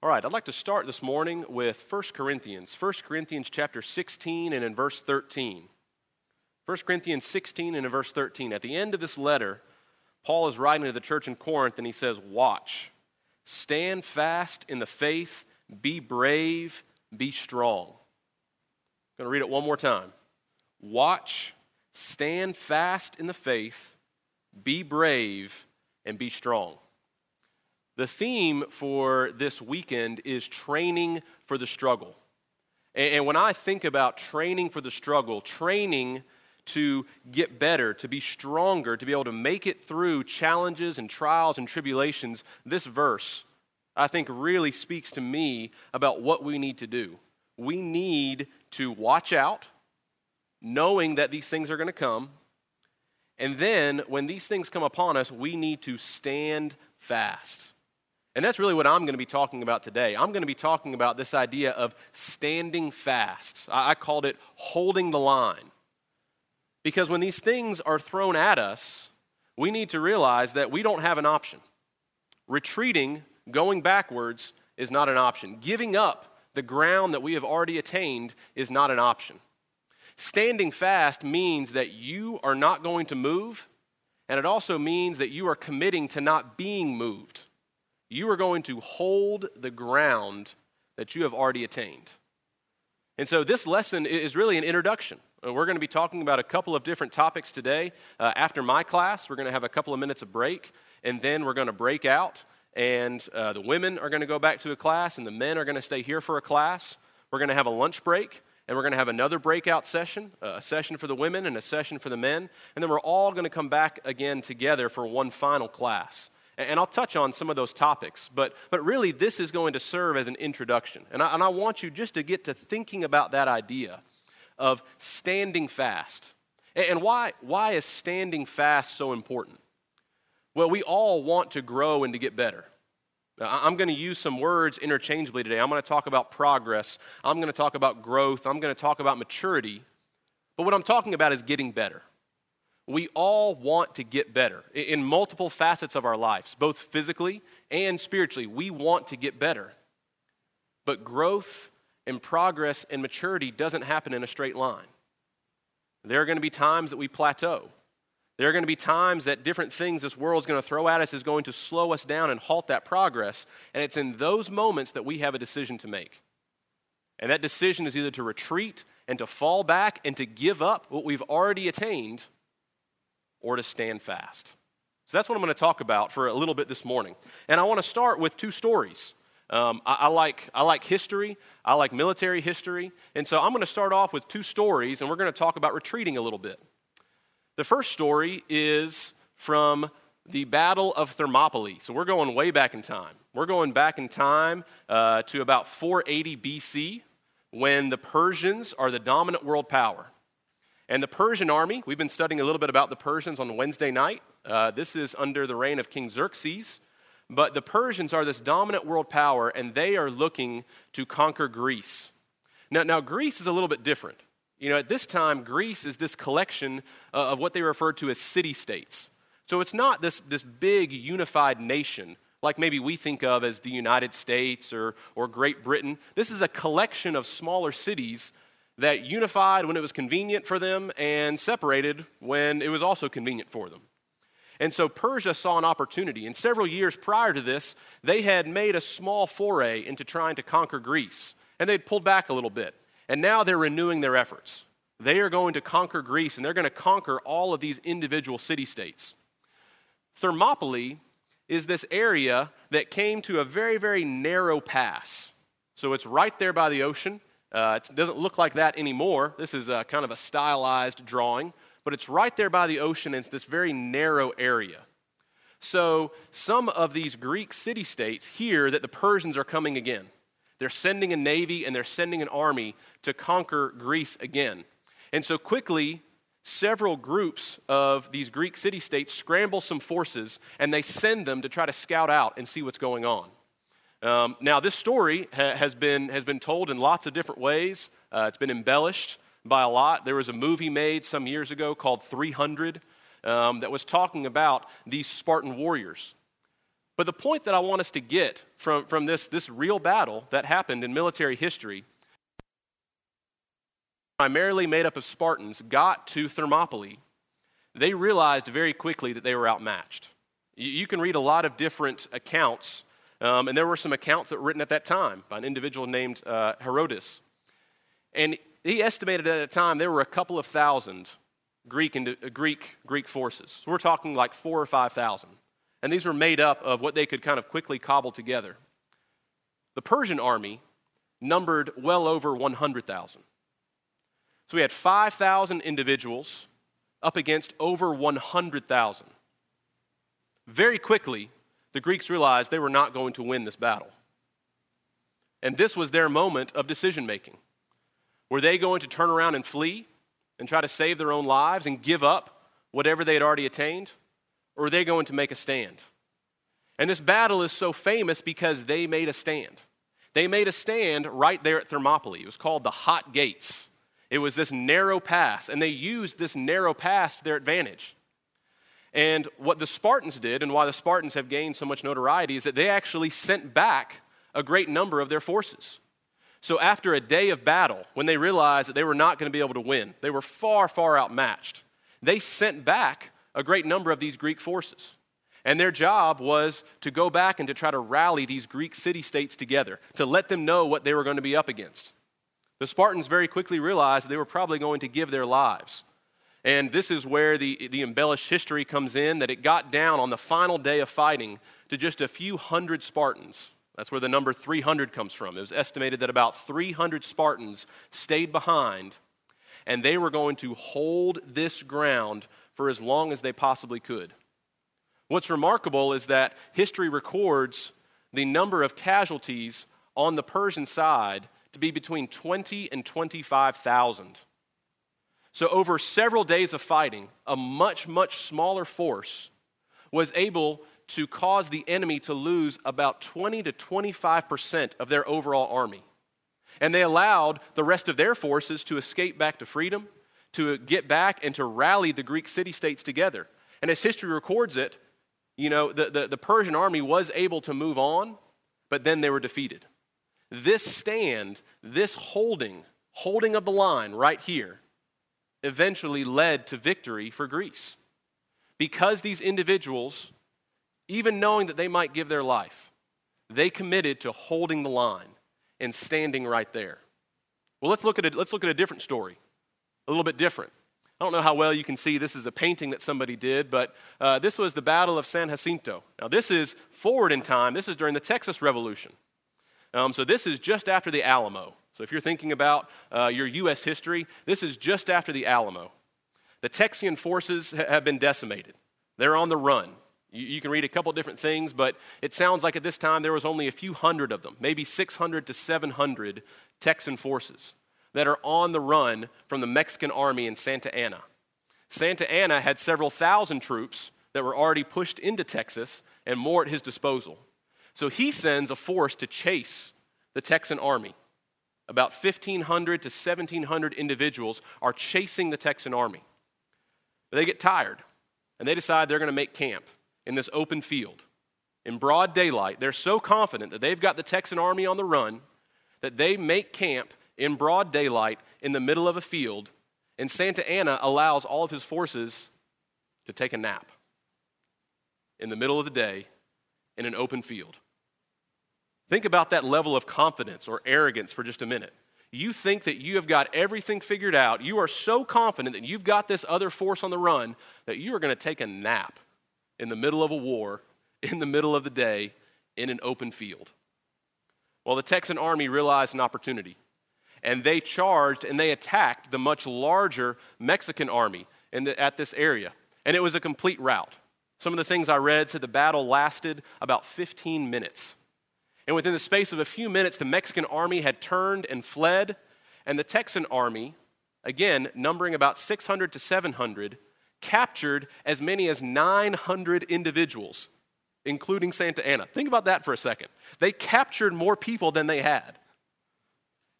All right, I'd like to start this morning with 1 Corinthians. 1 Corinthians chapter 16 and in verse 13. 1 Corinthians 16 and in verse 13. At the end of this letter, Paul is writing to the church in Corinth and he says, Watch, stand fast in the faith, be brave, be strong. I'm going to read it one more time. Watch, stand fast in the faith, be brave, and be strong. The theme for this weekend is training for the struggle. And when I think about training for the struggle, training to get better, to be stronger, to be able to make it through challenges and trials and tribulations, this verse, I think, really speaks to me about what we need to do. We need to watch out, knowing that these things are going to come. And then, when these things come upon us, we need to stand fast. And that's really what I'm going to be talking about today. I'm going to be talking about this idea of standing fast. I, called it holding the line. Because when these things are thrown at us, we need to realize that we don't have an option. Retreating, going backwards, is not an option. Giving up the ground that we have already attained is not an option. Standing fast means that you are not going to move, and it also means that you are committing to not being moved you are going to hold the ground that you have already attained. And so this lesson is really an introduction. Uh, we're going to be talking about a couple of different topics today. Uh, after my class, we're going to have a couple of minutes of break, and then we're going to break out, and uh, the women are going to go back to a class, and the men are going to stay here for a class. We're going to have a lunch break, and we're going to have another breakout session, uh, a session for the women and a session for the men, and then we're all going to come back again together for one final class. And I'll touch on some of those topics, but, but really, this is going to serve as an introduction. And I, and I want you just to get to thinking about that idea of standing fast. And why, why is standing fast so important? Well, we all want to grow and to get better. I'm going to use some words interchangeably today. I'm going to talk about progress. I'm going to talk about growth. I'm going to talk about maturity. But what I'm talking about is getting better we all want to get better in multiple facets of our lives, both physically and spiritually. We want to get better. But growth and progress and maturity doesn't happen in a straight line. There are going to be times that we plateau. There are going to be times that different things this world is going to throw at us is going to slow us down and halt that progress. And it's in those moments that we have a decision to make. And that decision is either to retreat and to fall back and to give up what we've already attained or to stand fast. So that's what I'm going to talk about for a little bit this morning. And I want to start with two stories. Um, I, I, like, I like history, I like military history. And so I'm going to start off with two stories, and we're going to talk about retreating a little bit. The first story is from the Battle of Thermopylae. So we're going way back in time. We're going back in time uh, to about 480 BC when the Persians are the dominant world power. And the Persian army, we've been studying a little bit about the Persians on Wednesday night. Uh, this is under the reign of King Xerxes. But the Persians are this dominant world power, and they are looking to conquer Greece. Now, now Greece is a little bit different. You know, at this time, Greece is this collection uh, of what they refer to as city states. So it's not this, this big unified nation like maybe we think of as the United States or, or Great Britain. This is a collection of smaller cities that unified when it was convenient for them and separated when it was also convenient for them. And so Persia saw an opportunity. And several years prior to this, they had made a small foray into trying to conquer Greece. And they'd pulled back a little bit. And now they're renewing their efforts. They are going to conquer Greece, and they're going to conquer all of these individual city states. Thermopylae is this area that came to a very, very narrow pass. So it's right there by the ocean. Uh, it doesn't look like that anymore. This is a, kind of a stylized drawing, but it's right there by the ocean. It's this very narrow area. So some of these Greek city states hear that the Persians are coming again. They're sending a navy and they're sending an army to conquer Greece again. And so quickly, several groups of these Greek city states scramble some forces and they send them to try to scout out and see what's going on. Um, now, this story ha- has, been, has been told in lots of different ways. Uh, it's been embellished by a lot. There was a movie made some years ago called 300 um, that was talking about these Spartan warriors. But the point that I want us to get from, from this, this real battle that happened in military history, primarily made up of Spartans, got to Thermopylae, they realized very quickly that they were outmatched. You, you can read a lot of different accounts, um, and there were some accounts that were written at that time by an individual named uh, Herodotus. And he estimated at the time there were a couple of thousand Greek, uh, Greek, Greek forces. So we're talking like four or 5,000. And these were made up of what they could kind of quickly cobble together. The Persian army numbered well over 100,000. So we had 5,000 individuals up against over 100,000. Very quickly, the Greeks realized they were not going to win this battle. And this was their moment of decision making. Were they going to turn around and flee and try to save their own lives and give up whatever they had already attained? or are they going to make a stand? And this battle is so famous because they made a stand. They made a stand right there at Thermopylae. It was called the Hot Gates. It was this narrow pass, and they used this narrow pass to their advantage. And what the Spartans did, and why the Spartans have gained so much notoriety, is that they actually sent back a great number of their forces. So, after a day of battle, when they realized that they were not going to be able to win, they were far, far outmatched, they sent back a great number of these Greek forces. And their job was to go back and to try to rally these Greek city states together, to let them know what they were going to be up against. The Spartans very quickly realized they were probably going to give their lives. And this is where the, the embellished history comes in that it got down on the final day of fighting to just a few hundred Spartans. That's where the number 300 comes from. It was estimated that about 300 Spartans stayed behind, and they were going to hold this ground for as long as they possibly could. What's remarkable is that history records the number of casualties on the Persian side to be between 20 and 25,000. So, over several days of fighting, a much, much smaller force was able to cause the enemy to lose about 20 to 25% of their overall army. And they allowed the rest of their forces to escape back to freedom to get back and to rally the Greek city states together. And as history records it, you know, the, the, the, Persian army was able to move on, but then they were defeated. This stand, this holding, holding of the line right here, eventually led to victory for Greece. Because these individuals, even knowing that they might give their life, they committed to holding the line and standing right there. Well, let's look at a, let's look at a different story a little bit different. I don't know how well you can see this is a painting that somebody did, but uh, this was the Battle of San Jacinto. Now, this is forward in time. This is during the Texas Revolution. Um, so, this is just after the Alamo. So, if you're thinking about uh, your U.S. history, this is just after the Alamo. The Texian forces ha- have been decimated, they're on the run. You, you can read a couple different things, but it sounds like at this time there was only a few hundred of them, maybe 600 to 700 Texan forces that are on the run from the Mexican army in Santa Anna. Santa Anna had several thousand troops that were already pushed into Texas and more at his disposal. So he sends a force to chase the Texan army. About 1,500 to 1,700 individuals are chasing the Texan army. But they get tired and they decide they're going to make camp in this open field. In broad daylight, they're so confident that they've got the Texan army on the run that they make camp in broad daylight in the middle of a field, and Santa Anna allows all of his forces to take a nap in the middle of the day in an open field. Think about that level of confidence or arrogance for just a minute. You think that you have got everything figured out. You are so confident that you've got this other force on the run that you are going to take a nap in the middle of a war, in the middle of the day, in an open field. Well, the Texan army realized an opportunity and they charged and they attacked the much larger Mexican army the, at this area. And it was a complete rout. Some of the things I read said the battle lasted about 15 minutes. And within the space of a few minutes, the Mexican army had turned and fled, and the Texan army, again, numbering about 600 to 700, captured as many as 900 individuals, including Santa Anna. Think about that for a second. They captured more people than they had.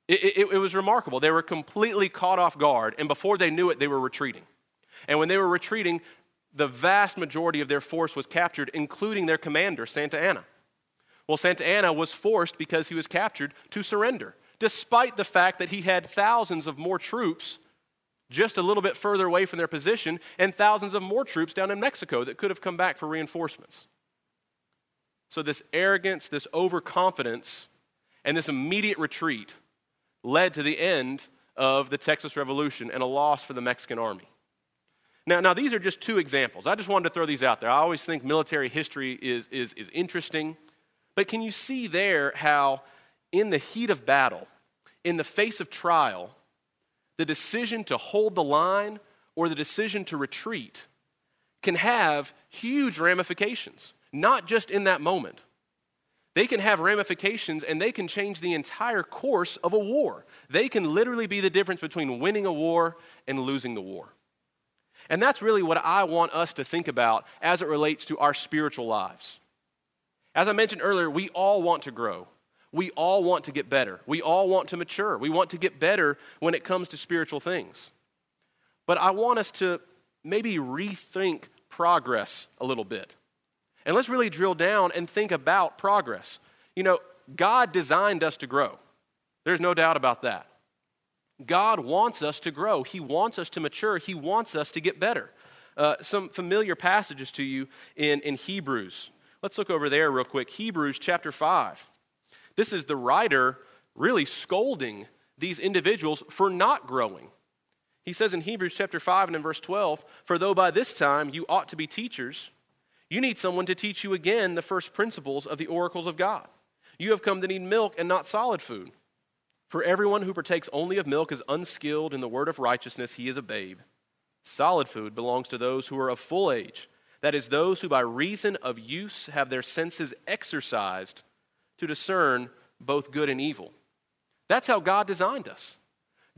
It, it, it was remarkable. They were completely caught off guard, and before they knew it, they were retreating. And when they were retreating, the vast majority of their force was captured, including their commander, Santa Anna. Well, Santa Anna was forced because he was captured to surrender, despite the fact that he had thousands of more troops just a little bit further away from their position and thousands of more troops down in Mexico that could have come back for reinforcements. So, this arrogance, this overconfidence, and this immediate retreat led to the end of the Texas Revolution and a loss for the Mexican army. Now, now, these are just two examples. I just wanted to throw these out there. I always think military history is, is, is interesting. But can you see there how, in the heat of battle, in the face of trial, the decision to hold the line or the decision to retreat can have huge ramifications, not just in that moment. They can have ramifications and they can change the entire course of a war. They can literally be the difference between winning a war and losing the war. And that's really what I want us to think about as it relates to our spiritual lives. As I mentioned earlier, we all want to grow. We all want to get better. We all want to mature. We want to get better when it comes to spiritual things. But I want us to maybe rethink progress a little bit. And let's really drill down and think about progress. You know, God designed us to grow. There's no doubt about that. God wants us to grow, He wants us to mature, He wants us to get better. Uh, some familiar passages to you in, in Hebrews. Let's look over there real quick. Hebrews chapter 5. This is the writer really scolding these individuals for not growing. He says in Hebrews chapter 5 and in verse 12, For though by this time you ought to be teachers, you need someone to teach you again the first principles of the oracles of God. You have come to need milk and not solid food. For everyone who partakes only of milk is unskilled in the word of righteousness, he is a babe. Solid food belongs to those who are of full age, that is, those who by reason of use have their senses exercised to discern both good and evil. That's how God designed us.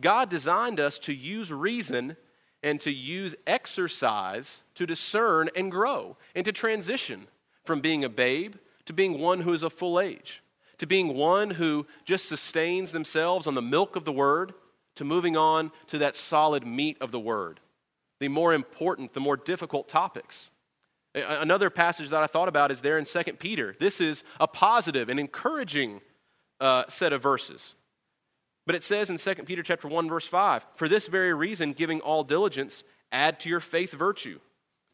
God designed us to use reason and to use exercise to discern and grow and to transition from being a babe to being one who is of full age to being one who just sustains themselves on the milk of the word, to moving on to that solid meat of the word, the more important, the more difficult topics. Another passage that I thought about is there in 2 Peter. This is a positive and encouraging uh, set of verses. But it says in 2 Peter chapter 1 verse 5, "For this very reason giving all diligence, add to your faith virtue,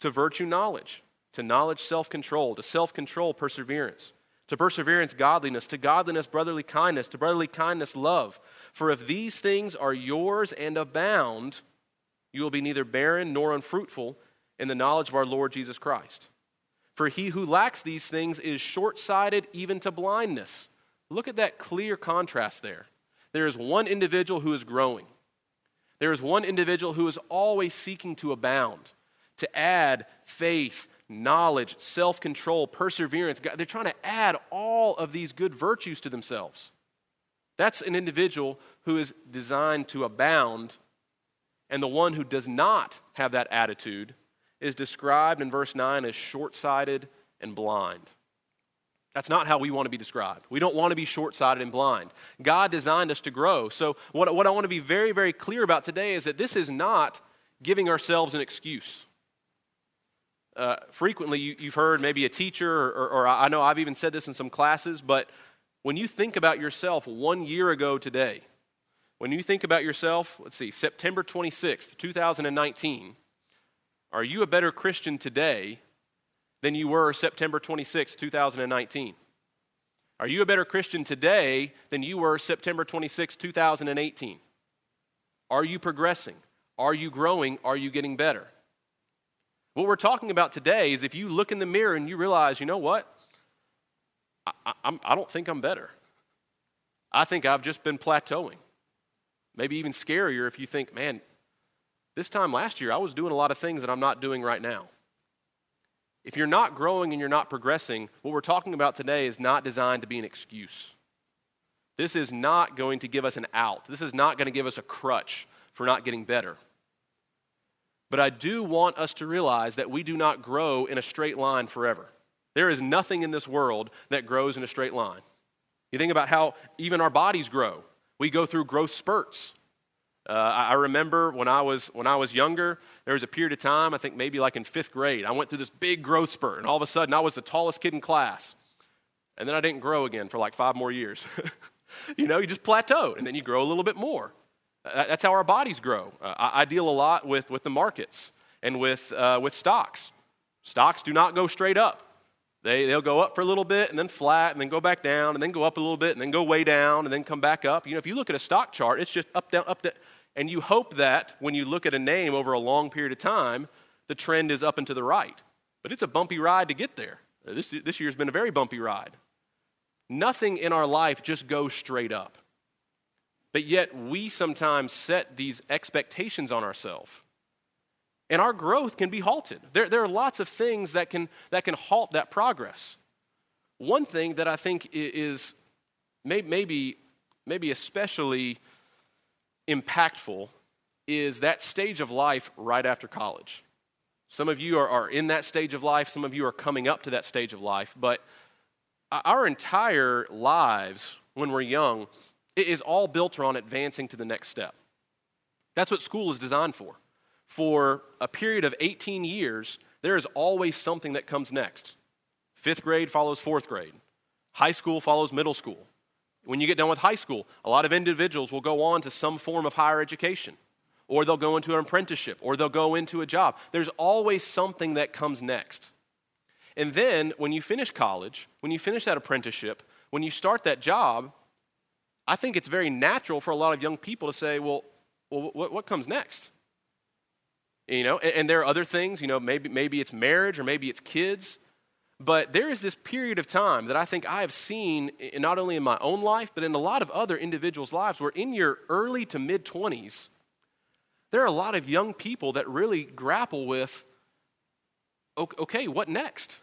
to virtue knowledge, to knowledge self-control, to self-control perseverance, to perseverance, godliness, to godliness, brotherly kindness, to brotherly kindness, love. For if these things are yours and abound, you will be neither barren nor unfruitful in the knowledge of our Lord Jesus Christ. For he who lacks these things is short sighted even to blindness. Look at that clear contrast there. There is one individual who is growing, there is one individual who is always seeking to abound, to add faith knowledge, self control, perseverance. They're trying to add all of these good virtues to themselves. That's an individual who is designed to abound, and the one who does not have that attitude is described in verse 9 as short sighted and blind. That's not how we want to be described. We don't want to be short sighted and blind. God designed us to grow. So, what, what I want to be very, very clear about today is that this is not giving ourselves an excuse uh, frequently you, have heard maybe a teacher, or, or, or I know I've even said this in some classes, but when you think about yourself one year ago today, when you think about yourself, let's see, September 26th, 2019, are you a better Christian today than you were September 26th, 2019? Are you a better Christian today than you were September 26, 2018? Are you progressing? Are you growing? Are you getting better? What we're talking about today is if you look in the mirror and you realize, you know what? I, I, I don't think I'm better. I think I've just been plateauing. Maybe even scarier if you think, man, this time last year I was doing a lot of things that I'm not doing right now. If you're not growing and you're not progressing, what we're talking about today is not designed to be an excuse. This is not going to give us an out. This is not going to give us a crutch for not getting better. But I do want us to realize that we do not grow in a straight line forever. There is nothing in this world that grows in a straight line. You think about how even our bodies grow. We go through growth spurts. Uh, I remember when I, was, when I was younger, there was a period of time, I think maybe like in fifth grade, I went through this big growth spurt, and all of a sudden I was the tallest kid in class. And then I didn't grow again for like five more years. you know, you just plateau, and then you grow a little bit more. That's how our bodies grow. Uh, I, deal a lot with, with the markets and with, uh, with stocks. Stocks do not go straight up. They, they'll go up for a little bit and then flat and then go back down and then go up a little bit and then go way down and then come back up. You know, if you look at a stock chart, it's just up, down, up, down. And you hope that when you look at a name over a long period of time, the trend is up and to the right. But it's a bumpy ride to get there. This, this year's been a very bumpy ride. Nothing in our life just goes straight up. But yet, we sometimes set these expectations on ourselves and our growth can be halted. There, there are lots of things that can, that can halt that progress. One thing that I think is maybe, maybe especially impactful is that stage of life right after college. Some of you are, are in that stage of life, some of you are coming up to that stage of life, but our entire lives when we're young is all built around advancing to the next step. That's what school is designed for for a period of 18 years, there is always something that comes next. Fifth grade follows fourth grade, high school follows middle school. When you get done with high school, a lot of individuals will go on to some form of higher education, or they'll go into an apprenticeship, or they'll go into a job. There's always something that comes next. And then when you finish college, when you finish that apprenticeship, when you start that job, I think it's very natural for a lot of young people to say, well, well what, what comes next? You know, and, and there are other things, you know, maybe, maybe it's marriage or maybe it's kids. But there is this period of time that I think I have seen not only in my own life, but in a lot of other individuals' lives where in your early to mid 20s, there are a lot of young people that really grapple with okay, what next?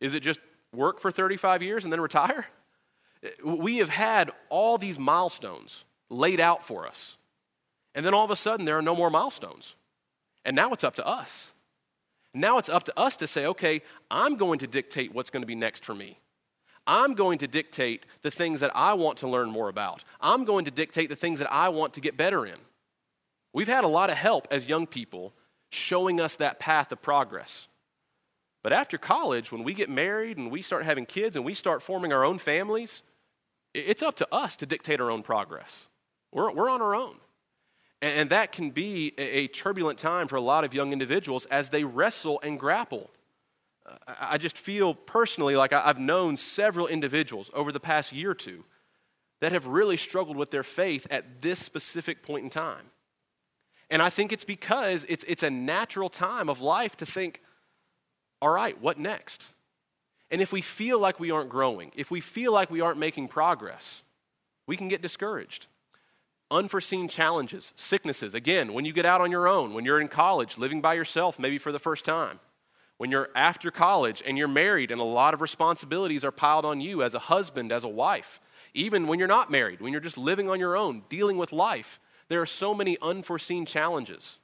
Is it just work for 35 years and then retire? We have had all these milestones laid out for us. And then all of a sudden, there are no more milestones. And now it's up to us. Now it's up to us to say, okay, I'm going to dictate what's going to be next for me. I'm going to dictate the things that I want to learn more about. I'm going to dictate the things that I want to get better in. We've had a lot of help as young people showing us that path of progress. But after college, when we get married and we start having kids and we start forming our own families, it's up to us to dictate our own progress. We're, we're on our own. And that can be a turbulent time for a lot of young individuals as they wrestle and grapple. Uh, I just feel personally like I've known several individuals over the past year or two that have really struggled with their faith at this specific point in time. And I think it's because it's, it's a natural time of life to think, all right, what next? And if we feel like we aren't growing, if we feel like we aren't making progress, we can get discouraged unforeseen challenges, sicknesses. Again, when you get out on your own, when you're in college, living by yourself, maybe for the first time, when you're after college and you're married and a lot of responsibilities are piled on you as a husband, as a wife, even when you're not married, when you're just living on your own, dealing with life, there are so many unforeseen challenges.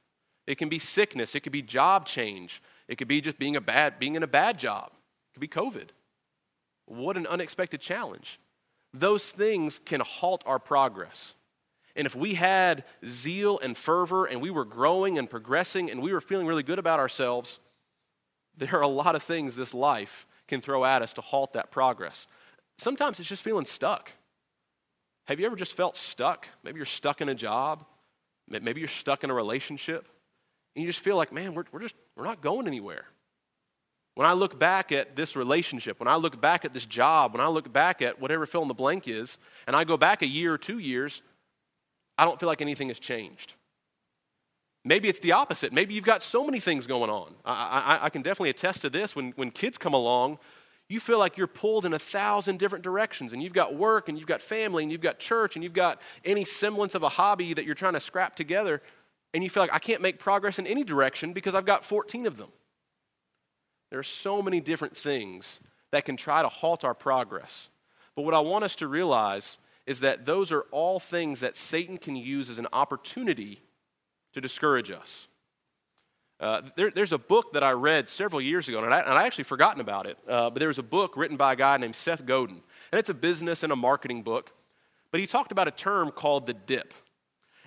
It can be sickness, it could be job change, it could be just being a bad being in a bad job. It could be COVID. What an unexpected challenge. Those things can halt our progress. And if we had zeal and fervor and we were growing and progressing and we were feeling really good about ourselves, there are a lot of things this life can throw at us to halt that progress. Sometimes it's just feeling stuck. Have you ever just felt stuck? Maybe you're stuck in a job, maybe you're stuck in a relationship, and you just feel like, man, we're, we're just we're not going anywhere. When I look back at this relationship, when I look back at this job, when I look back at whatever fill in the blank is, and I go back a year or two years, I don't feel like anything has changed. Maybe it's the opposite. Maybe you've got so many things going on. I, I, I, can definitely attest to this. When, when kids come along, you feel like you're pulled in a thousand different directions, and you've got work, and you've got family, and you've got church, and you've got any semblance of a hobby that you're trying to scrap together, and you feel like I can't make progress in any direction because I've got 14 of them. There are so many different things that can try to halt our progress. But what I want us to realize is that those are all things that Satan can use as an opportunity to discourage us. Uh, there, there's a book that I read several years ago, and I, and I actually forgotten about it. Uh, but there was a book written by a guy named Seth Godin, and it's a business and a marketing book. But he talked about a term called the dip.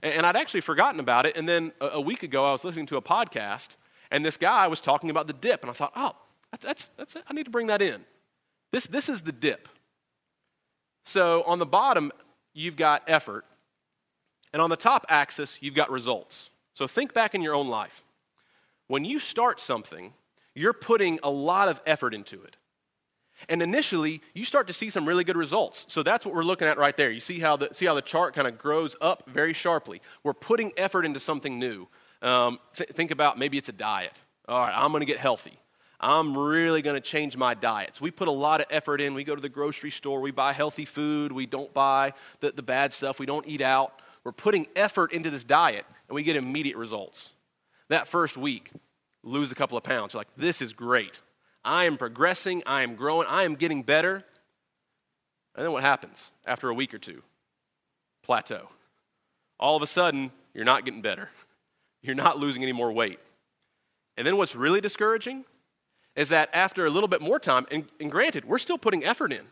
And I'd actually forgotten about it. And then a week ago, I was listening to a podcast, and this guy was talking about the dip. And I thought, oh, that's, that's, that's. I need to bring that in. This, this is the dip. So on the bottom, you've got effort. And on the top axis, you've got results. So think back in your own life. When you start something, you're putting a lot of effort into it. And initially, you start to see some really good results. So that's what we're looking at right there. You see how the, see how the chart kind of grows up very sharply. We're putting effort into something new. Um, th- think about maybe it's a diet. All right, I'm going to get healthy. I'm really going to change my diet. So we put a lot of effort in. We go to the grocery store, we buy healthy food, we don't buy the, the bad stuff, we don't eat out. We're putting effort into this diet, and we get immediate results. That first week, lose a couple of pounds. You're like, this is great. I am progressing, I am growing, I am getting better. And then what happens after a week or two? Plateau. All of a sudden, you're not getting better. You're not losing any more weight. And then what's really discouraging is that after a little bit more time, and, and granted, we're still putting effort in,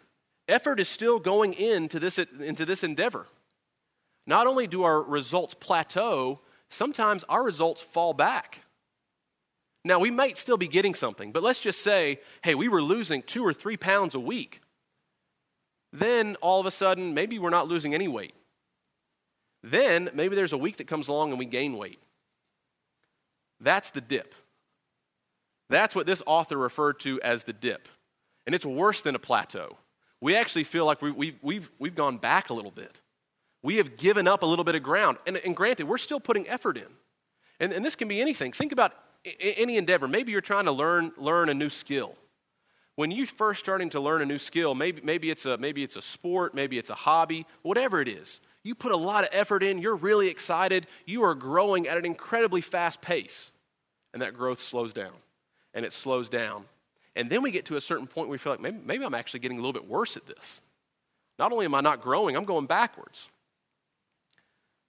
effort is still going into this, into this endeavor. Not only do our results plateau, sometimes our results fall back. Now, we might still be getting something, but let's just say, hey, we were losing two or three pounds a week. Then all of a sudden, maybe we're not losing any weight. Then maybe there's a week that comes along and we gain weight. That's the dip. That's what this author referred to as the dip. And it's worse than a plateau. We actually feel like we, we've, we've, we've gone back a little bit. We have given up a little bit of ground. And, and granted, we're still putting effort in. And, and this can be anything. Think about any endeavor. Maybe you're trying to learn, learn a new skill. When you're first starting to learn a new skill, maybe, maybe, it's a, maybe it's a sport, maybe it's a hobby, whatever it is, you put a lot of effort in, you're really excited, you are growing at an incredibly fast pace, and that growth slows down and it slows down. And then we get to a certain point where we feel like maybe, maybe I'm actually getting a little bit worse at this. Not only am I not growing, I'm going backwards.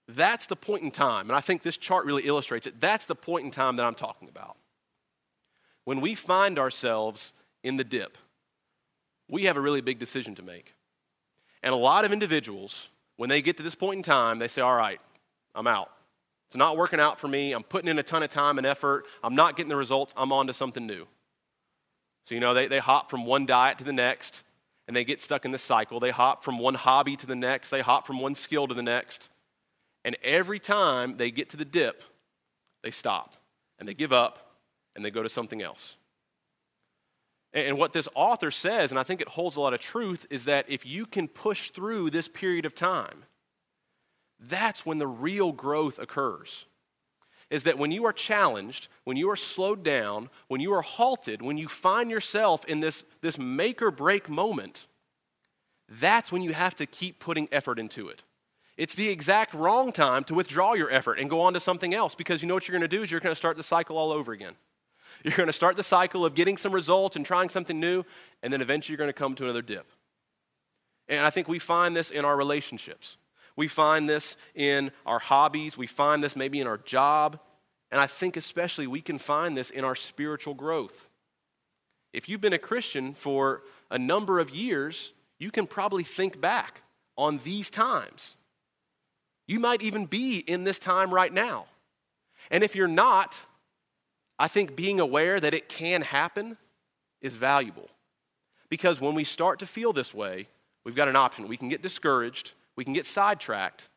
That's the point in time, and I think this chart really illustrates it. That's the point in time that I'm talking about. When we find ourselves in the dip, we have a really big decision to make. And a lot of individuals, when they get to this point in time, they say, All right, I'm out. It's not working out for me. I'm putting in a ton of time and effort. I'm not getting the results. I'm on to something new. So, you know, they, they hop from one diet to the next and they get stuck in this cycle. They hop from one hobby to the next, they hop from one skill to the next. And every time they get to the dip, they stop and they give up and they go to something else. And what this author says, and I think it holds a lot of truth, is that if you can push through this period of time, that's when the real growth occurs. Is that when you are challenged, when you are slowed down, when you are halted, when you find yourself in this, this make or break moment, that's when you have to keep putting effort into it. It's the exact wrong time to withdraw your effort and go on to something else because you know what you're going to do is you're going to start the cycle all over again. You're going to start the cycle of getting some results and trying something new, and then eventually you're going to come to another dip. And I think we find this in our relationships. We find this in our hobbies. We find this maybe in our job. And I think especially we can find this in our spiritual growth. If you've been a Christian for a number of years, you can probably think back on these times. You might even be in this time right now. And if you're not, I think being aware that it can happen is valuable. Because when we start to feel this way, we've got an option. We can get discouraged we can get sidetracked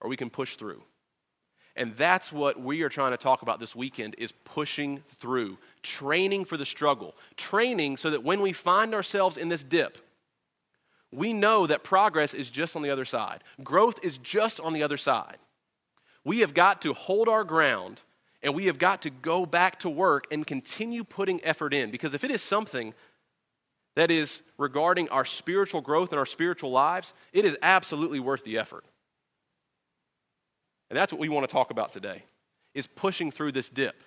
or we can push through. And that's what we are trying to talk about this weekend is pushing through, training for the struggle, training so that when we find ourselves in this dip, we know that progress is just on the other side. Growth is just on the other side. We have got to hold our ground and we have got to go back to work and continue putting effort in because if it is something that is regarding our spiritual growth and our spiritual lives, it is absolutely worth the effort. And that's what we want to talk about today is pushing through this dip.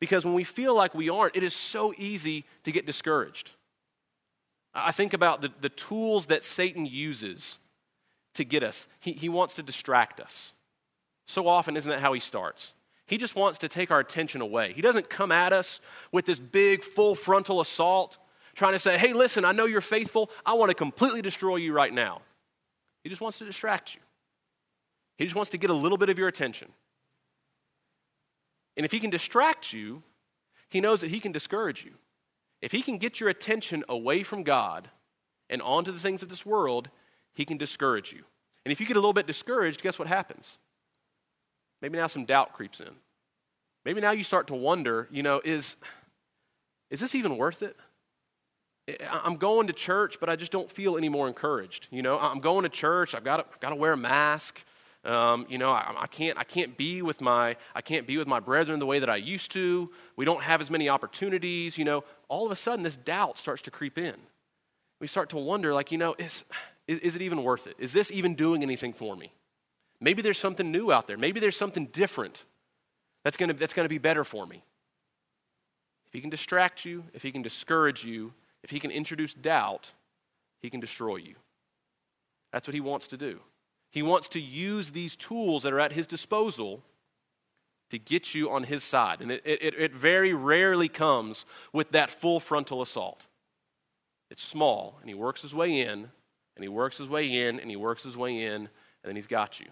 Because when we feel like we aren't, it is so easy to get discouraged. I think about the, the tools that Satan uses to get us. He, he wants to distract us. So often, isn't that how he starts? He just wants to take our attention away. He doesn't come at us with this big, full frontal assault trying to say, hey, listen, I know you're faithful. I want to completely destroy you right now. He just wants to distract you. He just wants to get a little bit of your attention. And if he can distract you, he knows that he can discourage you. If he can get your attention away from God and onto the things of this world, he can discourage you. And if you get a little bit discouraged, guess what happens? Maybe now some doubt creeps in. Maybe now you start to wonder, you know, is, is this even worth it? I'm going to church, but I just don't feel any more encouraged. You know, I'm going to church. I've got to, I've got to wear a mask. Um, you know, I, I, can't, I can't be with my, I can't be with my brethren the way that I used to. We don't have as many opportunities. You know, all of a sudden, this doubt starts to creep in. We start to wonder, like, you know, is, is, is it even worth it? Is this even doing anything for me? Maybe there's something new out there. Maybe there's something different that's going to, that's going to be better for me. If he can distract you, if he can discourage you, if he can introduce doubt, he can destroy you. That's what he wants to do. He wants to use these tools that are at his disposal to get you on his side. And it, it, it very rarely comes with that full frontal assault. It's small, and he works his way in, and he works his way in, and he works his way in, and then he's got you.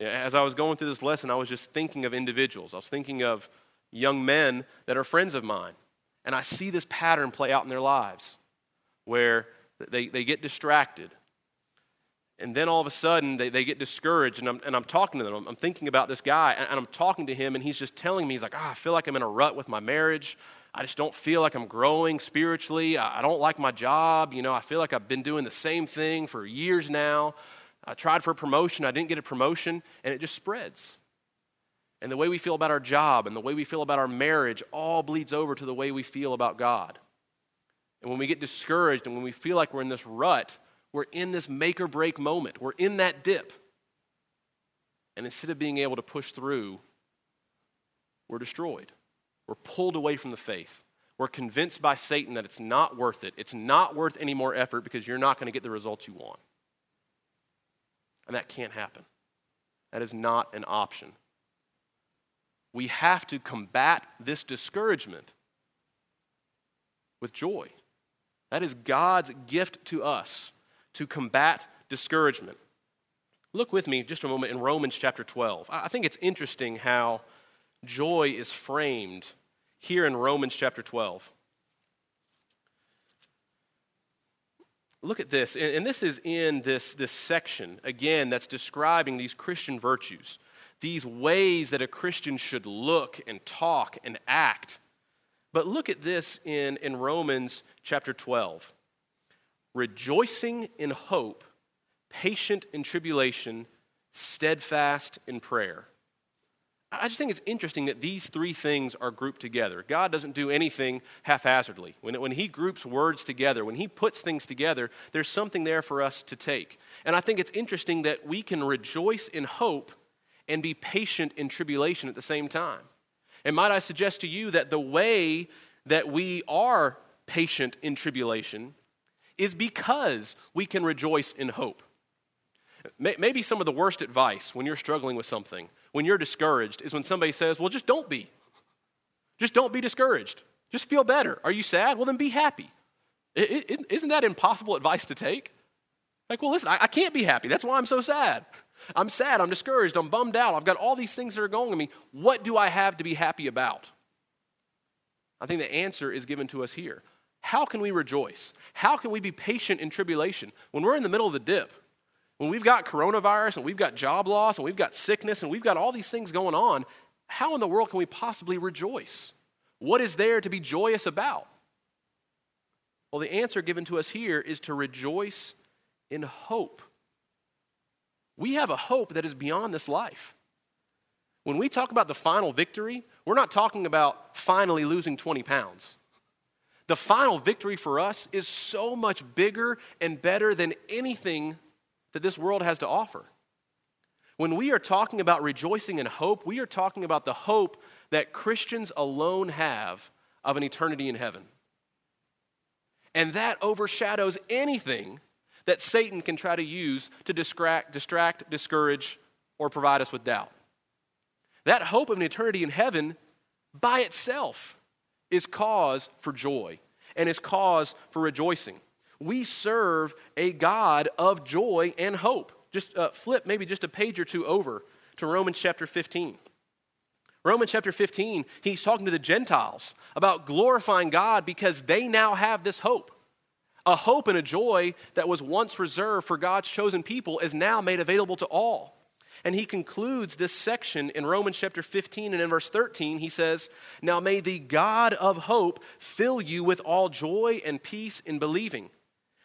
As I was going through this lesson, I was just thinking of individuals. I was thinking of young men that are friends of mine. And I see this pattern play out in their lives where they, they get distracted. And then all of a sudden, they, they get discouraged. And I'm, and I'm talking to them. I'm, I'm thinking about this guy, and, and, I'm talking to him, and he's just telling me, he's like, oh, I feel like I'm in a rut with my marriage. I just don't feel like I'm growing spiritually. I, I don't like my job. You know, I feel like I've been doing the same thing for years now. I tried for a promotion, I didn't get a promotion, and it just spreads. And the way we feel about our job and the way we feel about our marriage all bleeds over to the way we feel about God. And when we get discouraged and when we feel like we're in this rut, we're in this make or break moment. We're in that dip. And instead of being able to push through, we're destroyed. We're pulled away from the faith. We're convinced by Satan that it's not worth it. It's not worth any more effort because you're not going to get the results you want. And that can't happen. That is not an option we have to combat this discouragement with joy. That is God's gift to us to combat discouragement. Look with me just a moment in Romans chapter 12. I think it's interesting how joy is framed here in Romans chapter 12. Look at this, and this is in this, this section, again, that's describing these Christian virtues these ways that a Christian should look and talk and act. But look at this in, in Romans chapter 12 rejoicing in hope, patient in tribulation, steadfast in prayer. I just think it's interesting that these three things are grouped together. God doesn't do anything haphazardly. When, when He groups words together, when He puts things together, there's something there for us to take. And I think it's interesting that we can rejoice in hope and be patient in tribulation at the same time. And might I suggest to you that the way that we are patient in tribulation is because we can rejoice in hope. Maybe some of the worst advice when you're struggling with something, when you're discouraged, is when somebody says, Well, just don't be. Just don't be discouraged. Just feel better. Are you sad? Well, then be happy. Isn't that impossible advice to take? Like, well, listen, I can't be happy. That's why I'm so sad. I'm sad, I'm discouraged, I'm bummed out, I've got all these things that are going on me. What do I have to be happy about? I think the answer is given to us here. How can we rejoice? How can we be patient in tribulation? When we're in the middle of the dip, when we've got coronavirus and we've got job loss and we've got sickness and we've got all these things going on, how in the world can we possibly rejoice? What is there to be joyous about? Well, the answer given to us here is to rejoice in hope. We have a hope that is beyond this life. When we talk about the final victory, we're not talking about finally losing 20 pounds. The final victory for us is so much bigger and better than anything that this world has to offer. When we are talking about rejoicing in hope, we are talking about the hope that Christians alone have of an eternity in heaven. And that overshadows anything that Satan can try to use to distract, distract, discourage, or provide us with doubt. That hope of an eternity in heaven by itself is cause for joy and is cause for rejoicing. We serve a God of joy and hope. Just uh, flip maybe just a page or two over to Romans chapter 15. Romans chapter 15, he's talking to the Gentiles about glorifying God because they now have this hope. A hope and a joy that was once reserved for God's chosen people is now made available to all. And he concludes this section in Romans chapter 15 and in verse 13. He says, Now may the God of hope fill you with all joy and peace in believing,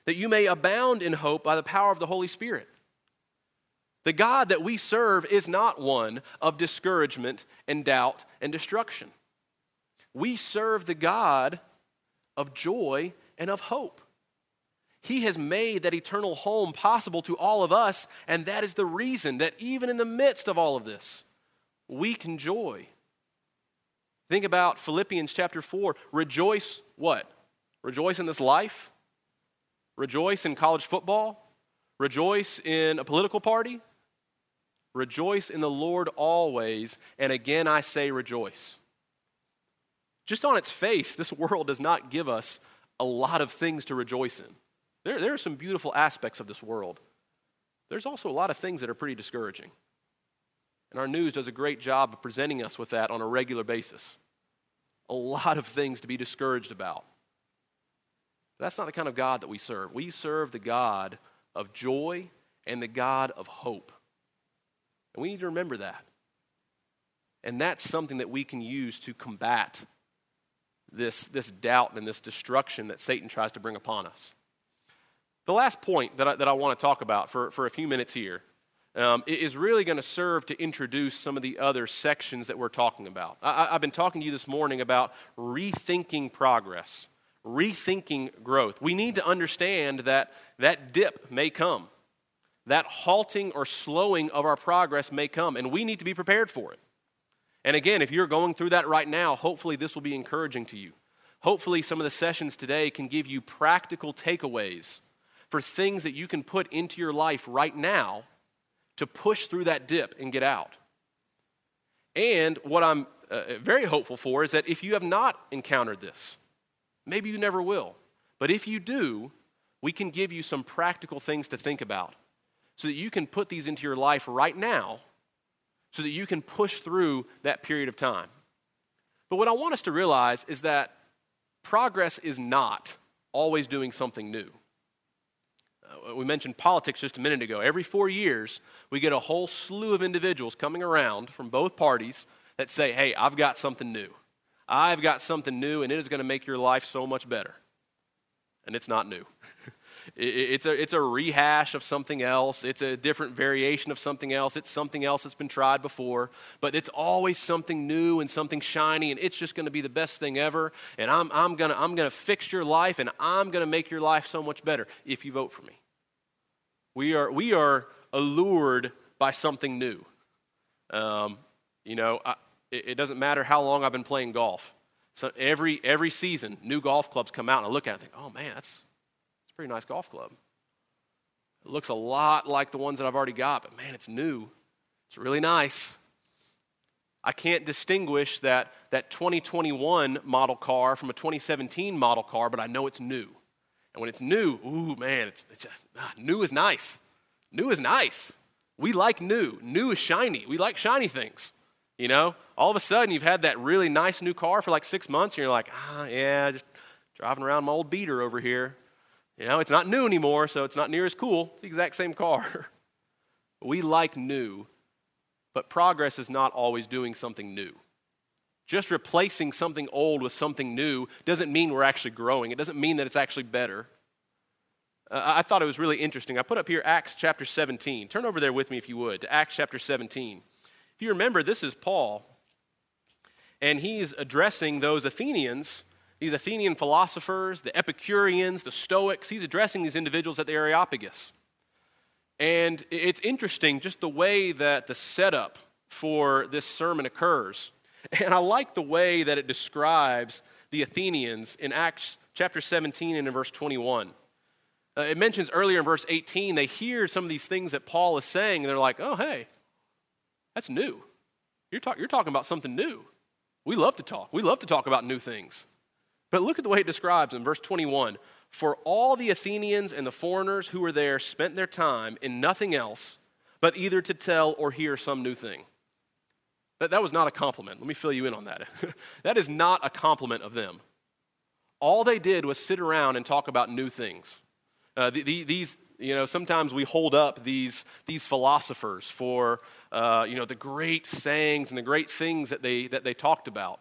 that you may abound in hope by the power of the Holy Spirit. The God that we serve is not one of discouragement and doubt and destruction. We serve the God of joy and of hope. He has made that eternal home possible to all of us, and that is the reason that even in the midst of all of this, we can joy. Think about Philippians chapter 4. Rejoice what? Rejoice in this life? Rejoice in college football? Rejoice in a political party? Rejoice in the Lord always, and again I say rejoice. Just on its face, this world does not give us a lot of things to rejoice in. There, there are some beautiful aspects of this world. There's also a lot of things that are pretty discouraging. And our news does a great job of presenting us with that on a regular basis. A lot of things to be discouraged about. But that's not the kind of God that we serve. We serve the God of joy and the God of hope. And we need to remember that. And that's something that we can use to combat this, this doubt and this destruction that Satan tries to bring upon us. The last point that I, that I want to talk about for, for a few minutes here um, is really going to serve to introduce some of the other sections that we're talking about. I, I've been talking to you this morning about rethinking progress, rethinking growth. We need to understand that that dip may come, that halting or slowing of our progress may come, and we need to be prepared for it. And again, if you're going through that right now, hopefully this will be encouraging to you. Hopefully, some of the sessions today can give you practical takeaways for things that you can put into your life right now to push through that dip and get out. And what I'm uh, very hopeful for is that if you have not encountered this, maybe you never will, but if you do, we can give you some practical things to think about so that you can put these into your life right now so that you can push through that period of time. But what I want us to realize is that progress is not always doing something new. Uh, we mentioned politics just a minute ago. Every four years, we get a whole slew of individuals coming around from both parties that say, hey, I've got something new. I've got something new, and it is going to make your life so much better. And it's not new. It's, a, it's a rehash of something else, it's a different variation of something else, it's something else that's been tried before, but it's always something new and something shiny, and it's just going to be the best thing ever. And I'm, I'm going to I'm going to fix your life, and I'm going to make your life so much better if you vote for me. We are, we are allured by something new. Um, you know, I, it, it, doesn't matter how long I've been playing golf. So every, every season, new golf clubs come out, and I look at it and think, oh man, that's, pretty nice golf club. It looks a lot like the ones that I've already got, but man, it's new. It's really nice. I can't distinguish that, that 2021 model car from a 2017 model car, but I know it's new. And when it's new, ooh, man, it's, it's just, ah, new is nice. New is nice. We like new. New is shiny. We like shiny things. You know, all of a sudden you've had that really nice new car for like six months, and you're like, ah, yeah, just driving around my old beater over here. You know, it's not new anymore, so it's not near as cool. It's the exact same car. we like new, but progress is not always doing something new. Just replacing something old with something new doesn't mean we're actually growing. It doesn't mean that it's actually better. Uh, I thought it was really interesting. I put up here Acts chapter 17. Turn over there with me if you would to Acts chapter 17. If you remember, this is Paul, and he's addressing those Athenians, these Athenian philosophers, the Epicureans, the Stoics. He's addressing these individuals at the Areopagus. And it's interesting just the way that the setup for this sermon occurs. And I like the way that it describes the Athenians in Acts chapter 17 and in verse 21. Uh, it mentions earlier in verse 18, they hear some of these things that Paul is saying, and they're like, oh, hey, that's new. You're, talk- you're talking about something new. We love to talk. We love to talk about new things. But look at the way it describes in verse 21 For all the Athenians and the foreigners who were there spent their time in nothing else but either to tell or hear some new thing. That, that was not a compliment. Let me fill you in on that. that is not a compliment of them. All they did was sit around and talk about new things. Uh, the, the, these, you know, sometimes we hold up these, these philosophers for, uh, you know, the great sayings and the great things that they, that they talked about.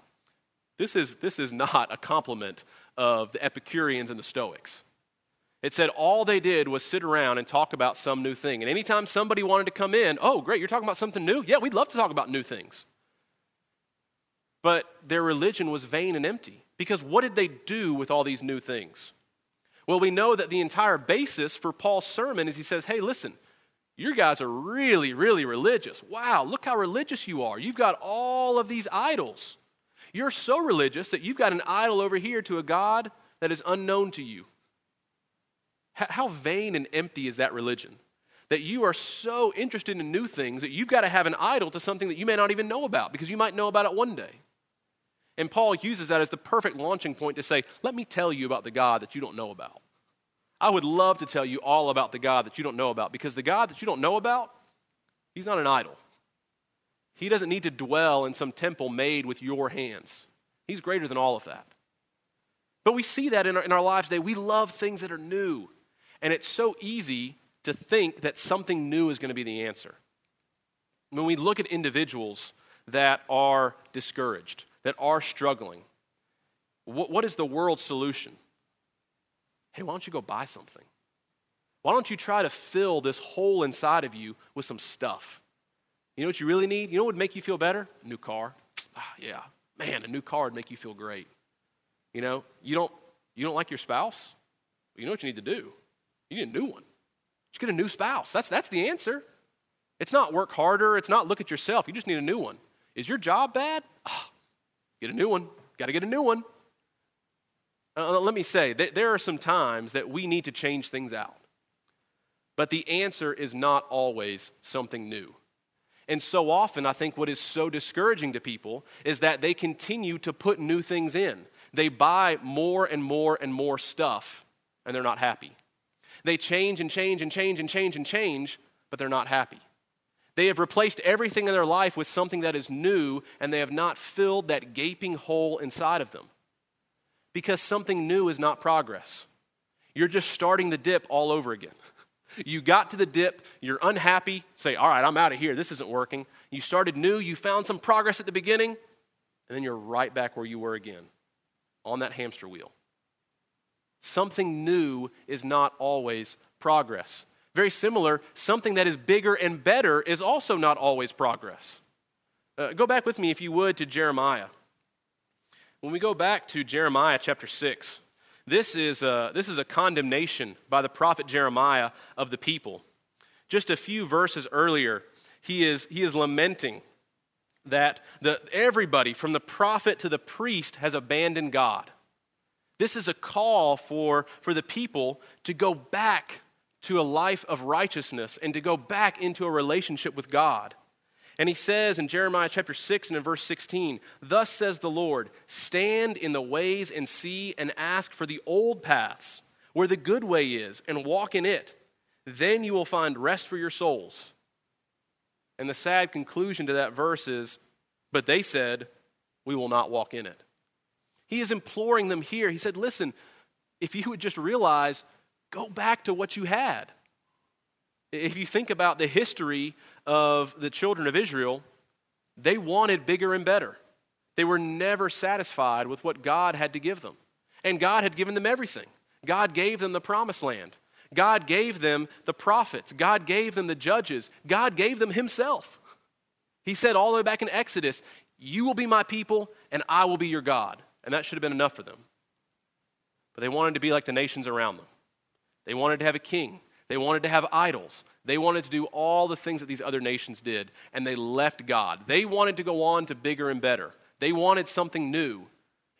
This is, this is not a compliment of the Epicureans and the Stoics. It said all they did was sit around and talk about some new thing. And anytime somebody wanted to come in, oh, great, you're talking about something new? Yeah, we'd love to talk about new things. But their religion was vain and empty because what did they do with all these new things? Well, we know that the entire basis for Paul's sermon is he says, hey, listen, you guys are really, really religious. Wow, look how religious you are. You've got all of these idols. You're so religious that you've got an idol over here to a God that is unknown to you. How vain and empty is that religion? That you are so interested in new things that you've got to have an idol to something that you may not even know about because you might know about it one day. And Paul uses that as the perfect launching point to say, let me tell you about the God that you don't know about. I would love to tell you all about the God that you don't know about because the God that you don't know about, he's not an idol. He doesn't need to dwell in some temple made with your hands. He's greater than all of that. But we see that in our, in our lives today. We love things that are new. And it's so easy to think that something new is going to be the answer. When we look at individuals that are discouraged, that are struggling, what, what is the world's solution? Hey, why don't you go buy something? Why don't you try to fill this hole inside of you with some stuff? You know what you really need? You know what would make you feel better? New car. Ah, yeah. Man, a new car would make you feel great. You know, you don't you don't like your spouse? You know what you need to do? You need a new one. Just get a new spouse. That's that's the answer. It's not work harder, it's not look at yourself. You just need a new one. Is your job bad? Oh, Get a new one. Got to get a new one. Uh, let me say, th- there are some times that we need to change things out. But the answer is not always something new. And so often, I think what is so discouraging to people is that they continue to put new things in. They buy more and more and more stuff, and they're not happy. They change and change and change and change and change, but they're not happy. They have replaced everything in their life with something that is new, and they have not filled that gaping hole inside of them. Because something new is not progress. You're just starting the dip all over again. You got to the dip, you're unhappy, say, All right, I'm out of here, this isn't working. You started new, you found some progress at the beginning, and then you're right back where you were again, on that hamster wheel. Something new is not always progress. Very similar, something that is bigger and better is also not always progress. Uh, go back with me, if you would, to Jeremiah. When we go back to Jeremiah chapter 6, this is a, this is a condemnation by the prophet Jeremiah of the people. Just a few verses earlier, he is, he is lamenting that the, everybody, from the prophet to the priest, has abandoned God. This is a call for, for the people to go back to a life of righteousness and to go back into a relationship with God. And he says in Jeremiah chapter 6 and in verse 16, Thus says the Lord, stand in the ways and see and ask for the old paths where the good way is and walk in it. Then you will find rest for your souls. And the sad conclusion to that verse is, But they said, We will not walk in it. He is imploring them here. He said, Listen, if you would just realize Go back to what you had. If you think about the history of the children of Israel, they wanted bigger and better. They were never satisfied with what God had to give them. And God had given them everything. God gave them the promised land. God gave them the prophets. God gave them the judges. God gave them Himself. He said all the way back in Exodus, You will be my people, and I will be your God. And that should have been enough for them. But they wanted to be like the nations around them. They wanted to have a king. They wanted to have idols. They wanted to do all the things that these other nations did, and they left God. They wanted to go on to bigger and better. They wanted something new.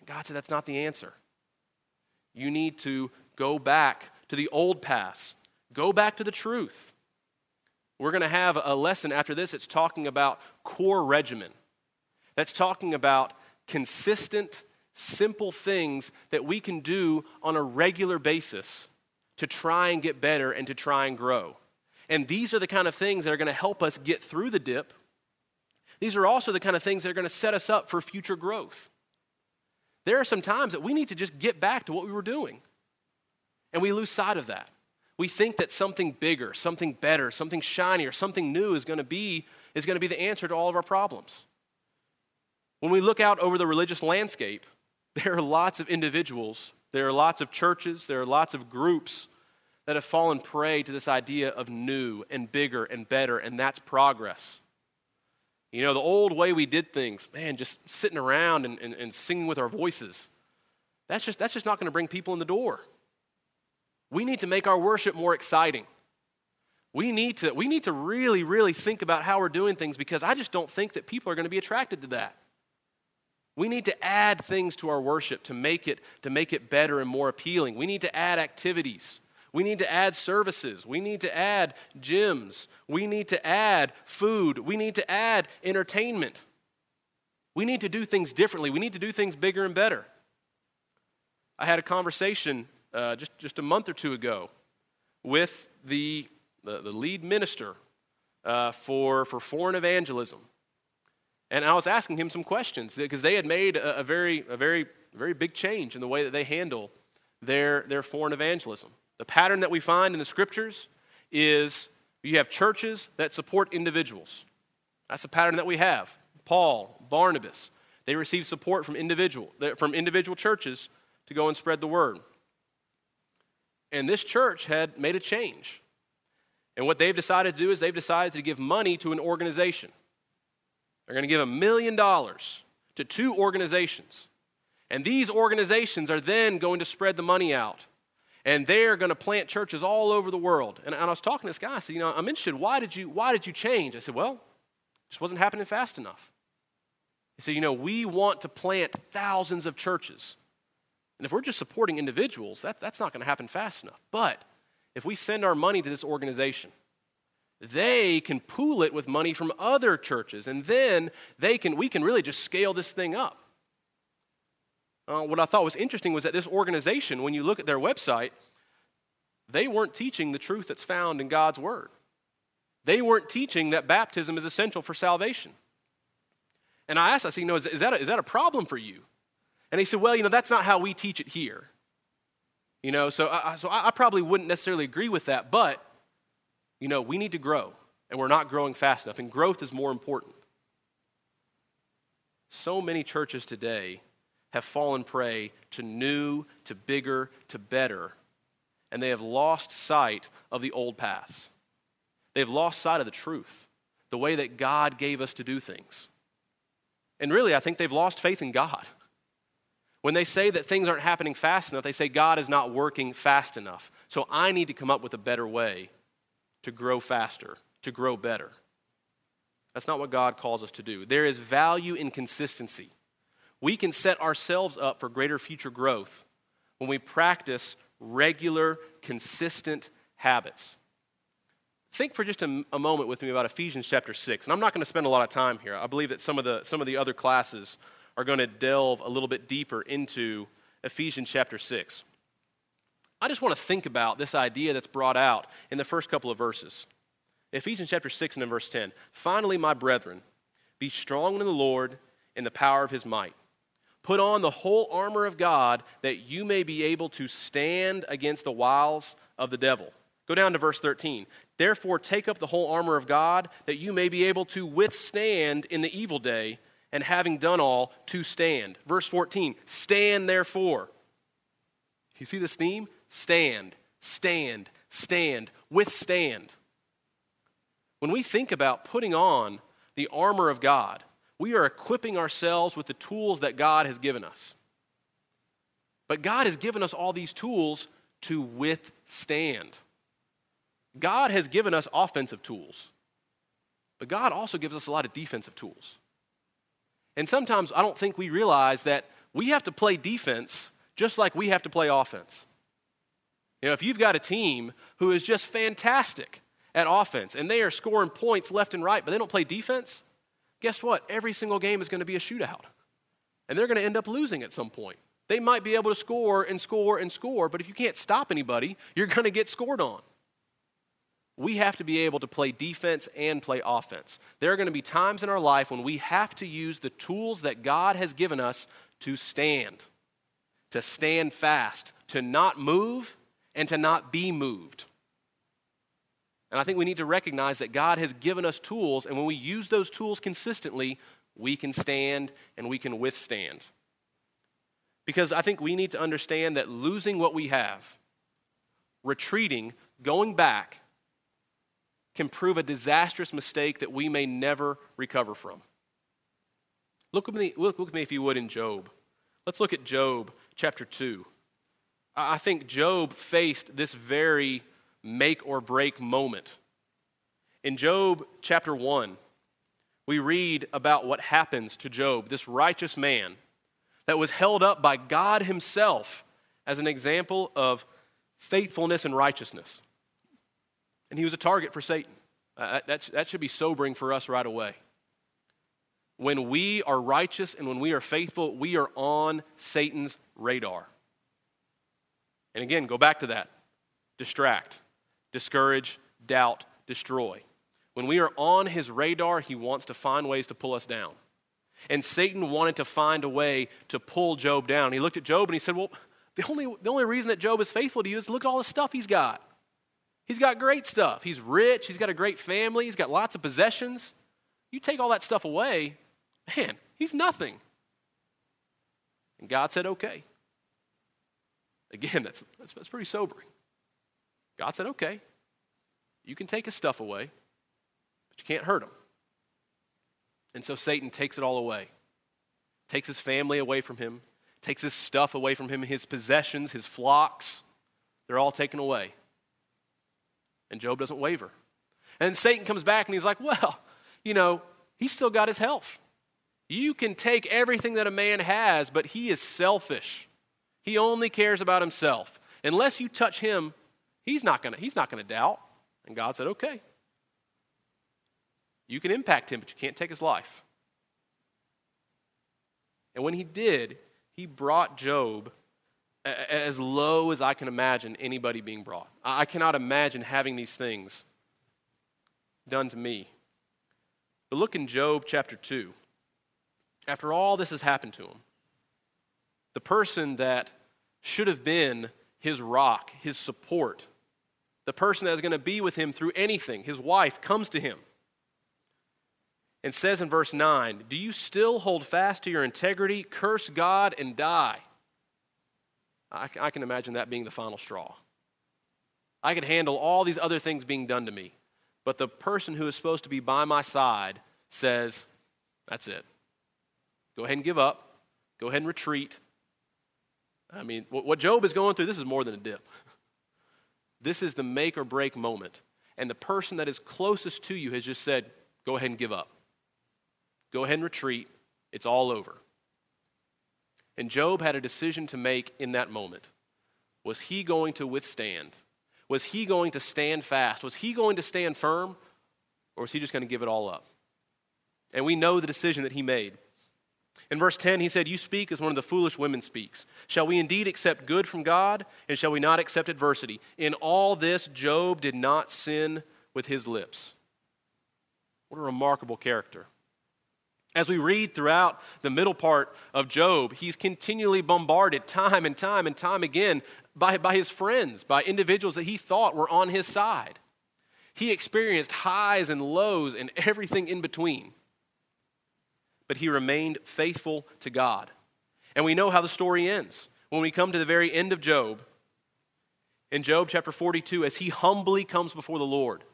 And God said, That's not the answer. You need to go back to the old paths, go back to the truth. We're going to have a lesson after this. It's talking about core regimen. That's talking about consistent, simple things that we can do on a regular basis to try and get better and to try and grow. And these are the kind of things that are going to help us get through the dip. These are also the kind of things that are going to set us up for future growth. There are some times that we need to just get back to what we were doing, and we lose sight of that. We think that something bigger, something better, something shinier, something new is going to be is going to be the answer to all of our problems. When we look out over the religious landscape, there are lots of individuals, there are lots of churches, there are lots of groups that have fallen prey to this idea of new and bigger and better, and that's progress. You know, the old way we did things, man, just sitting around and, and, and singing with our voices, that's just, that's just not going to bring people in the door. We need to make our worship more exciting. We need, to, we need to really, really think about how we're doing things because I just don't think that people are going to be attracted to that. We need to add things to our worship to make it, to make it better and more appealing. We need to add activities. We need to add services. We need to add gyms. We need to add food. We need to add entertainment. We need to do things differently. We need to do things bigger and better. I had a conversation uh, just, just a month or two ago with the, the, the lead minister uh, for, for foreign evangelism. And I was asking him some questions because they had made a, a, very, a very, very big change in the way that they handle their, their foreign evangelism. The pattern that we find in the scriptures is you have churches that support individuals. That's the pattern that we have. Paul, Barnabas, they receive support from individual, from individual churches to go and spread the word. And this church had made a change. And what they've decided to do is they've decided to give money to an organization. They're going to give a million dollars to two organizations. And these organizations are then going to spread the money out and they're going to plant churches all over the world. And, and I was talking to this guy. I said, you know, I'm interested. Why did you Why did you change? I said, well, it just wasn't happening fast enough. He said, you know, we want to plant thousands of churches, and if we're just supporting individuals, that, that's not going to happen fast enough. But if we send our money to this organization, they can pool it with money from other churches, and then they can we can really just scale this thing up. Uh, what I thought was interesting was that this organization, when you look at their website, they weren't teaching the truth that's found in God's Word. They weren't teaching that baptism is essential for salvation. And I asked, I said, you know, is, is, that a, is that a problem for you? And he said, well, you know, that's not how we teach it here. You know, so I, so I probably wouldn't necessarily agree with that, but, you know, we need to grow, and we're not growing fast enough, and growth is more important. So many churches today have fallen prey to new, to bigger, to better, and they have lost sight of the old paths. They've lost sight of the truth, the way that God gave us to do things. And really, I think they've lost faith in God. When they say that things aren't happening fast enough, they say God is not working fast enough. So I need to come up with a better way to grow faster, to grow better. That's not what God calls us to do. There is value in consistency we can set ourselves up for greater future growth when we practice regular, consistent habits. Think for just a, a, moment with me about Ephesians chapter 6. And I'm not going to spend a lot of time here. I believe that some of the, some of the other classes are going to delve a little bit deeper into Ephesians chapter 6. I just want to think about this idea that's brought out in the first couple of verses. Ephesians chapter 6 and verse 10. Finally, my brethren, be strong in the Lord in the power of his might. Put on the whole armor of God that you may be able to stand against the wiles of the devil. Go down to verse 13. Therefore, take up the whole armor of God that you may be able to withstand in the evil day, and having done all, to stand. Verse 14. Stand therefore. You see this theme? Stand, stand, stand, withstand. When we think about putting on the armor of God, we are equipping ourselves with the tools that God has given us. But God has given us all these tools to withstand. God has given us offensive tools, but God also gives us a lot of defensive tools. And sometimes I don't think we realize that we have to play defense just like we have to play offense. You know, if you've got a team who is just fantastic at offense and they are scoring points left and right, but they don't play defense, guess what? Every single game is going to be a shootout. And they're going to end up losing at some point. They might be able to score and score and score, but if you can't stop anybody, you're going to get scored on. we have to be able to play defense and play offense. There are going to be times in our life when we have to use the tools that God has given us to stand, to stand fast, to not move, and to not be moved. And I think we need to recognize that God has given us tools, and when we use those tools consistently, we can stand and we can withstand. Because I think we need to understand that losing what we have, retreating, going back, can prove a disastrous mistake that we may never recover from. Look with me, look, me if you would, in Job. Let's look at Job chapter 2. I think Job faced this very make or break moment. In Job chapter 1, we read about what happens to Job, this righteous man that was held up by God Himself as an example of faithfulness and righteousness. And he was a target for Satan. Uh, that, that should be sobering for us right away. When we are righteous and when we are faithful, we are on Satan's radar. And again, go back to that distract, discourage, doubt, destroy. When we are on his radar, he wants to find ways to pull us down. And Satan wanted to find a way to pull Job down. He looked at Job and he said, Well, the only, the only reason that Job is faithful to you is look at all the stuff he's got. He's got great stuff. He's rich. He's got a great family. He's got lots of possessions. You take all that stuff away, man, he's nothing. And God said, okay. Again, that's, that's, that's pretty sobering. God said, okay, you can take his stuff away, but you can't hurt him. And so Satan takes it all away, takes his family away from him, takes his stuff away from him, his possessions, his flocks, they're all taken away. And Job doesn't waver. And Satan comes back and he's like, well, you know, he's still got his health. You can take everything that a man has, but he is selfish. He only cares about himself. Unless you touch him, he's not gonna, he's not gonna doubt. And God said, okay. You can impact him, but you can't take his life. And when he did, he brought Job as low as I can imagine anybody being brought. I cannot imagine having these things done to me. But look in Job chapter 2. After all this has happened to him, the person that should have been his rock, his support, the person that is going to be with him through anything, his wife, comes to him and says in verse 9, Do you still hold fast to your integrity? Curse God and die. I, I can imagine that being the final straw. I could handle all these other things being done to me, but the person who is supposed to be by my side says, That's it. Go ahead and give up. Go ahead and retreat. I mean, what Job is going through, this is more than a dip. This is the make or break moment. And the person that is closest to you has just said, Go ahead and give up. Go ahead and retreat. It's all over. And Job had a decision to make in that moment. Was he going to withstand? Was he going to stand fast? Was he going to stand firm? Or was he just going to give it all up? And we know the decision that he made. In verse 10, he said, You speak as one of the foolish women speaks. Shall we indeed accept good from God, and shall we not accept adversity? In all this, Job did not sin with his lips. What a remarkable character. As we read throughout the middle part of Job, he's continually bombarded time and time and time again by, by his friends, by individuals that he thought were on his side. He experienced highs and lows and everything in between. But he remained faithful to God. And we know how the story ends. When we come to the very end of Job, in Job chapter 42, as he humbly comes before the Lord,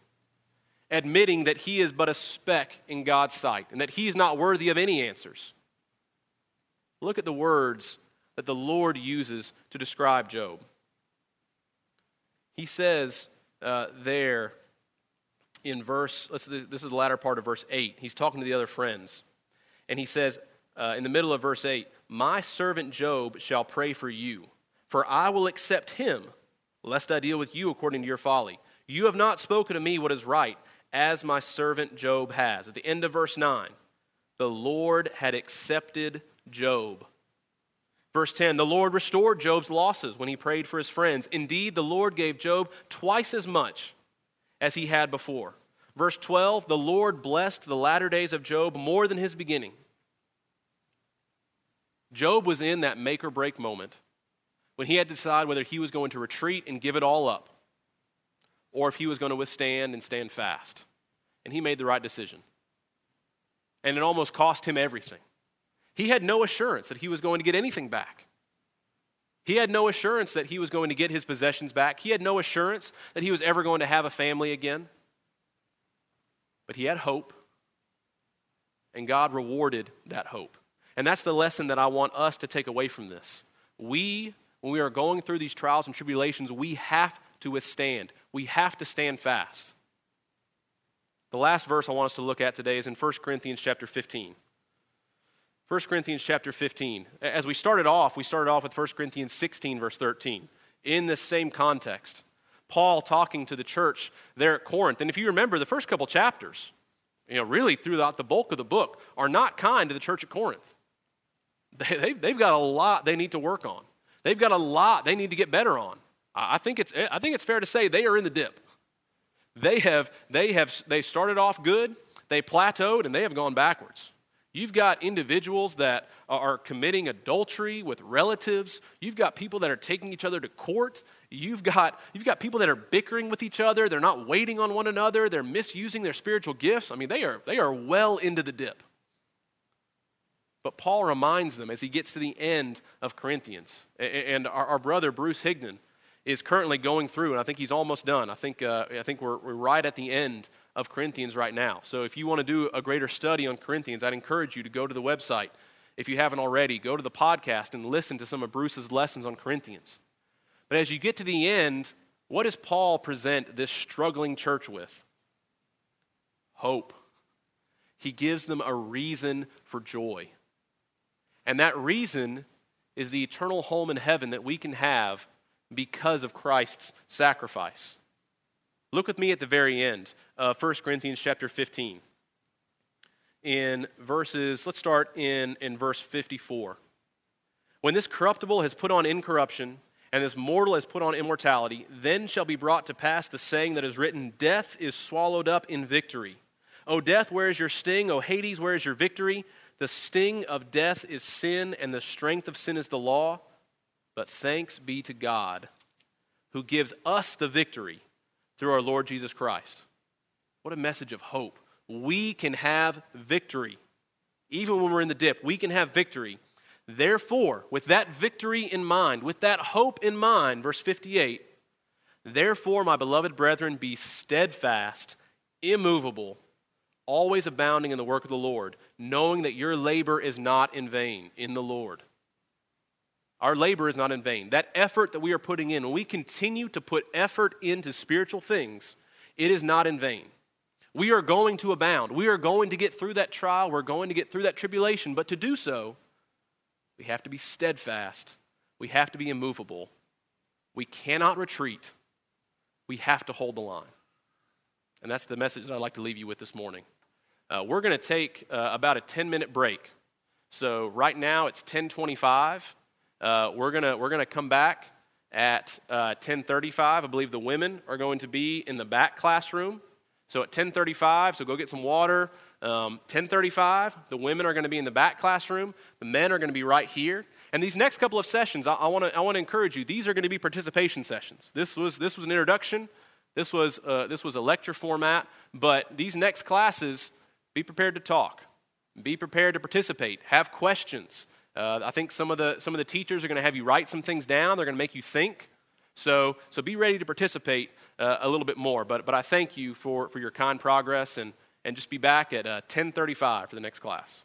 admitting that he is but a speck in God's sight and that he is not worthy of any answers. Look at the words that the Lord uses to describe Job. He says uh, there in verse, this is the latter part of verse 8. He's talking to the other friends. And he says uh, in the middle of verse 8, My servant Job shall pray for you, for I will accept him, lest I deal with you according to your folly. You have not spoken to me what is right as my servant Job has. At the end of verse 9, the Lord had accepted Job. Verse 10 The Lord restored Job's losses when he prayed for his friends. Indeed, the Lord gave Job twice as much as he had before. Verse 12 The Lord blessed the latter days of Job more than his beginning. Job was in that make or break moment when he had to decide whether he was going to retreat and give it all up or if he was going to withstand and stand fast. And he made the right decision. And it almost cost him everything. He had no assurance that he was going to get anything back. He had no assurance that he was going to get his possessions back. He had no assurance that he was ever going to have a family again. But he had hope, and God rewarded that hope. And that's the lesson that I want us to take away from this. We, when we are going through these trials and tribulations, we have to withstand. We have to stand fast. The last verse I want us to look at today is in 1 Corinthians chapter 15. 1 Corinthians chapter 15. As we started off, we started off with 1 Corinthians 16, verse 13, in this same context. Paul talking to the church there at Corinth. And if you remember, the first couple chapters, you know, really throughout the bulk of the book, are not kind to the church at Corinth. They, they've got a lot they need to work on. They've got a lot they need to get better on. I think it's, I think it's fair to say they are in the dip. They have, they have they started off good, they plateaued, and they have gone backwards. You've got individuals that are committing adultery with relatives. You've got people that are taking each other to court. You've got, you've got people that are bickering with each other. They're not waiting on one another. They're misusing their spiritual gifts. I mean, they are, they are well into the dip. But Paul reminds them as he gets to the end of Corinthians. And our, brother Bruce Higdon is currently going through, and I think he's almost done. I think, uh, I think we're, we're right at the end of Corinthians right now. So if you want to do a greater study on Corinthians, I'd encourage you to go to the website. If you haven't already, go to the podcast and listen to some of Bruce's lessons on Corinthians. But as you get to the end, what does Paul present this struggling church with? Hope. He gives them a reason for joy. And that reason is the eternal home in heaven that we can have because of Christ's sacrifice. Look with me at the very end of 1 Corinthians chapter 15. In verses, let's start in, in verse 54. When this corruptible has put on incorruption, and this mortal has put on immortality, then shall be brought to pass the saying that is written Death is swallowed up in victory. O death, where is your sting? O Hades, where is your victory? The sting of death is sin, and the strength of sin is the law. But thanks be to God who gives us the victory through our Lord Jesus Christ. What a message of hope. We can have victory. Even when we're in the dip, we can have victory. Therefore, with that victory in mind, with that hope in mind, verse 58, therefore, my beloved brethren, be steadfast, immovable, always abounding in the work of the Lord, knowing that your labor is not in vain in the Lord. Our labor is not in vain. That effort that we are putting in, when we continue to put effort into spiritual things, it is not in vain. We are going to abound. We are going to get through that trial. We're going to get through that tribulation. But to do so, we have to be steadfast. We have to be immovable. We cannot retreat. We have to hold the line. And that's the message that I'd like to leave you with this morning. Uh, we're going to take uh, about a 10 minute break. So right now it's 1025. Uh, we're going we're gonna come back at uh, 1035. I believe the women are going to be in the back classroom. So at 1035, so go get some water. Um, 1035, the women are going to be in the back classroom. The men are going to be right here. And these next couple of sessions, I, I want to I wanna encourage you, these are going to be participation sessions. This was, this was an introduction. This was, uh, this was a lecture format. But these next classes, be prepared to talk. Be prepared to participate. Have questions. Uh, I think some of the some of the teachers are going to have you write some things down. They're going to make you think. So so be ready to participate uh, a little bit more. But but I thank you for for your kind progress and and just be back at uh, 10:35 for the next class.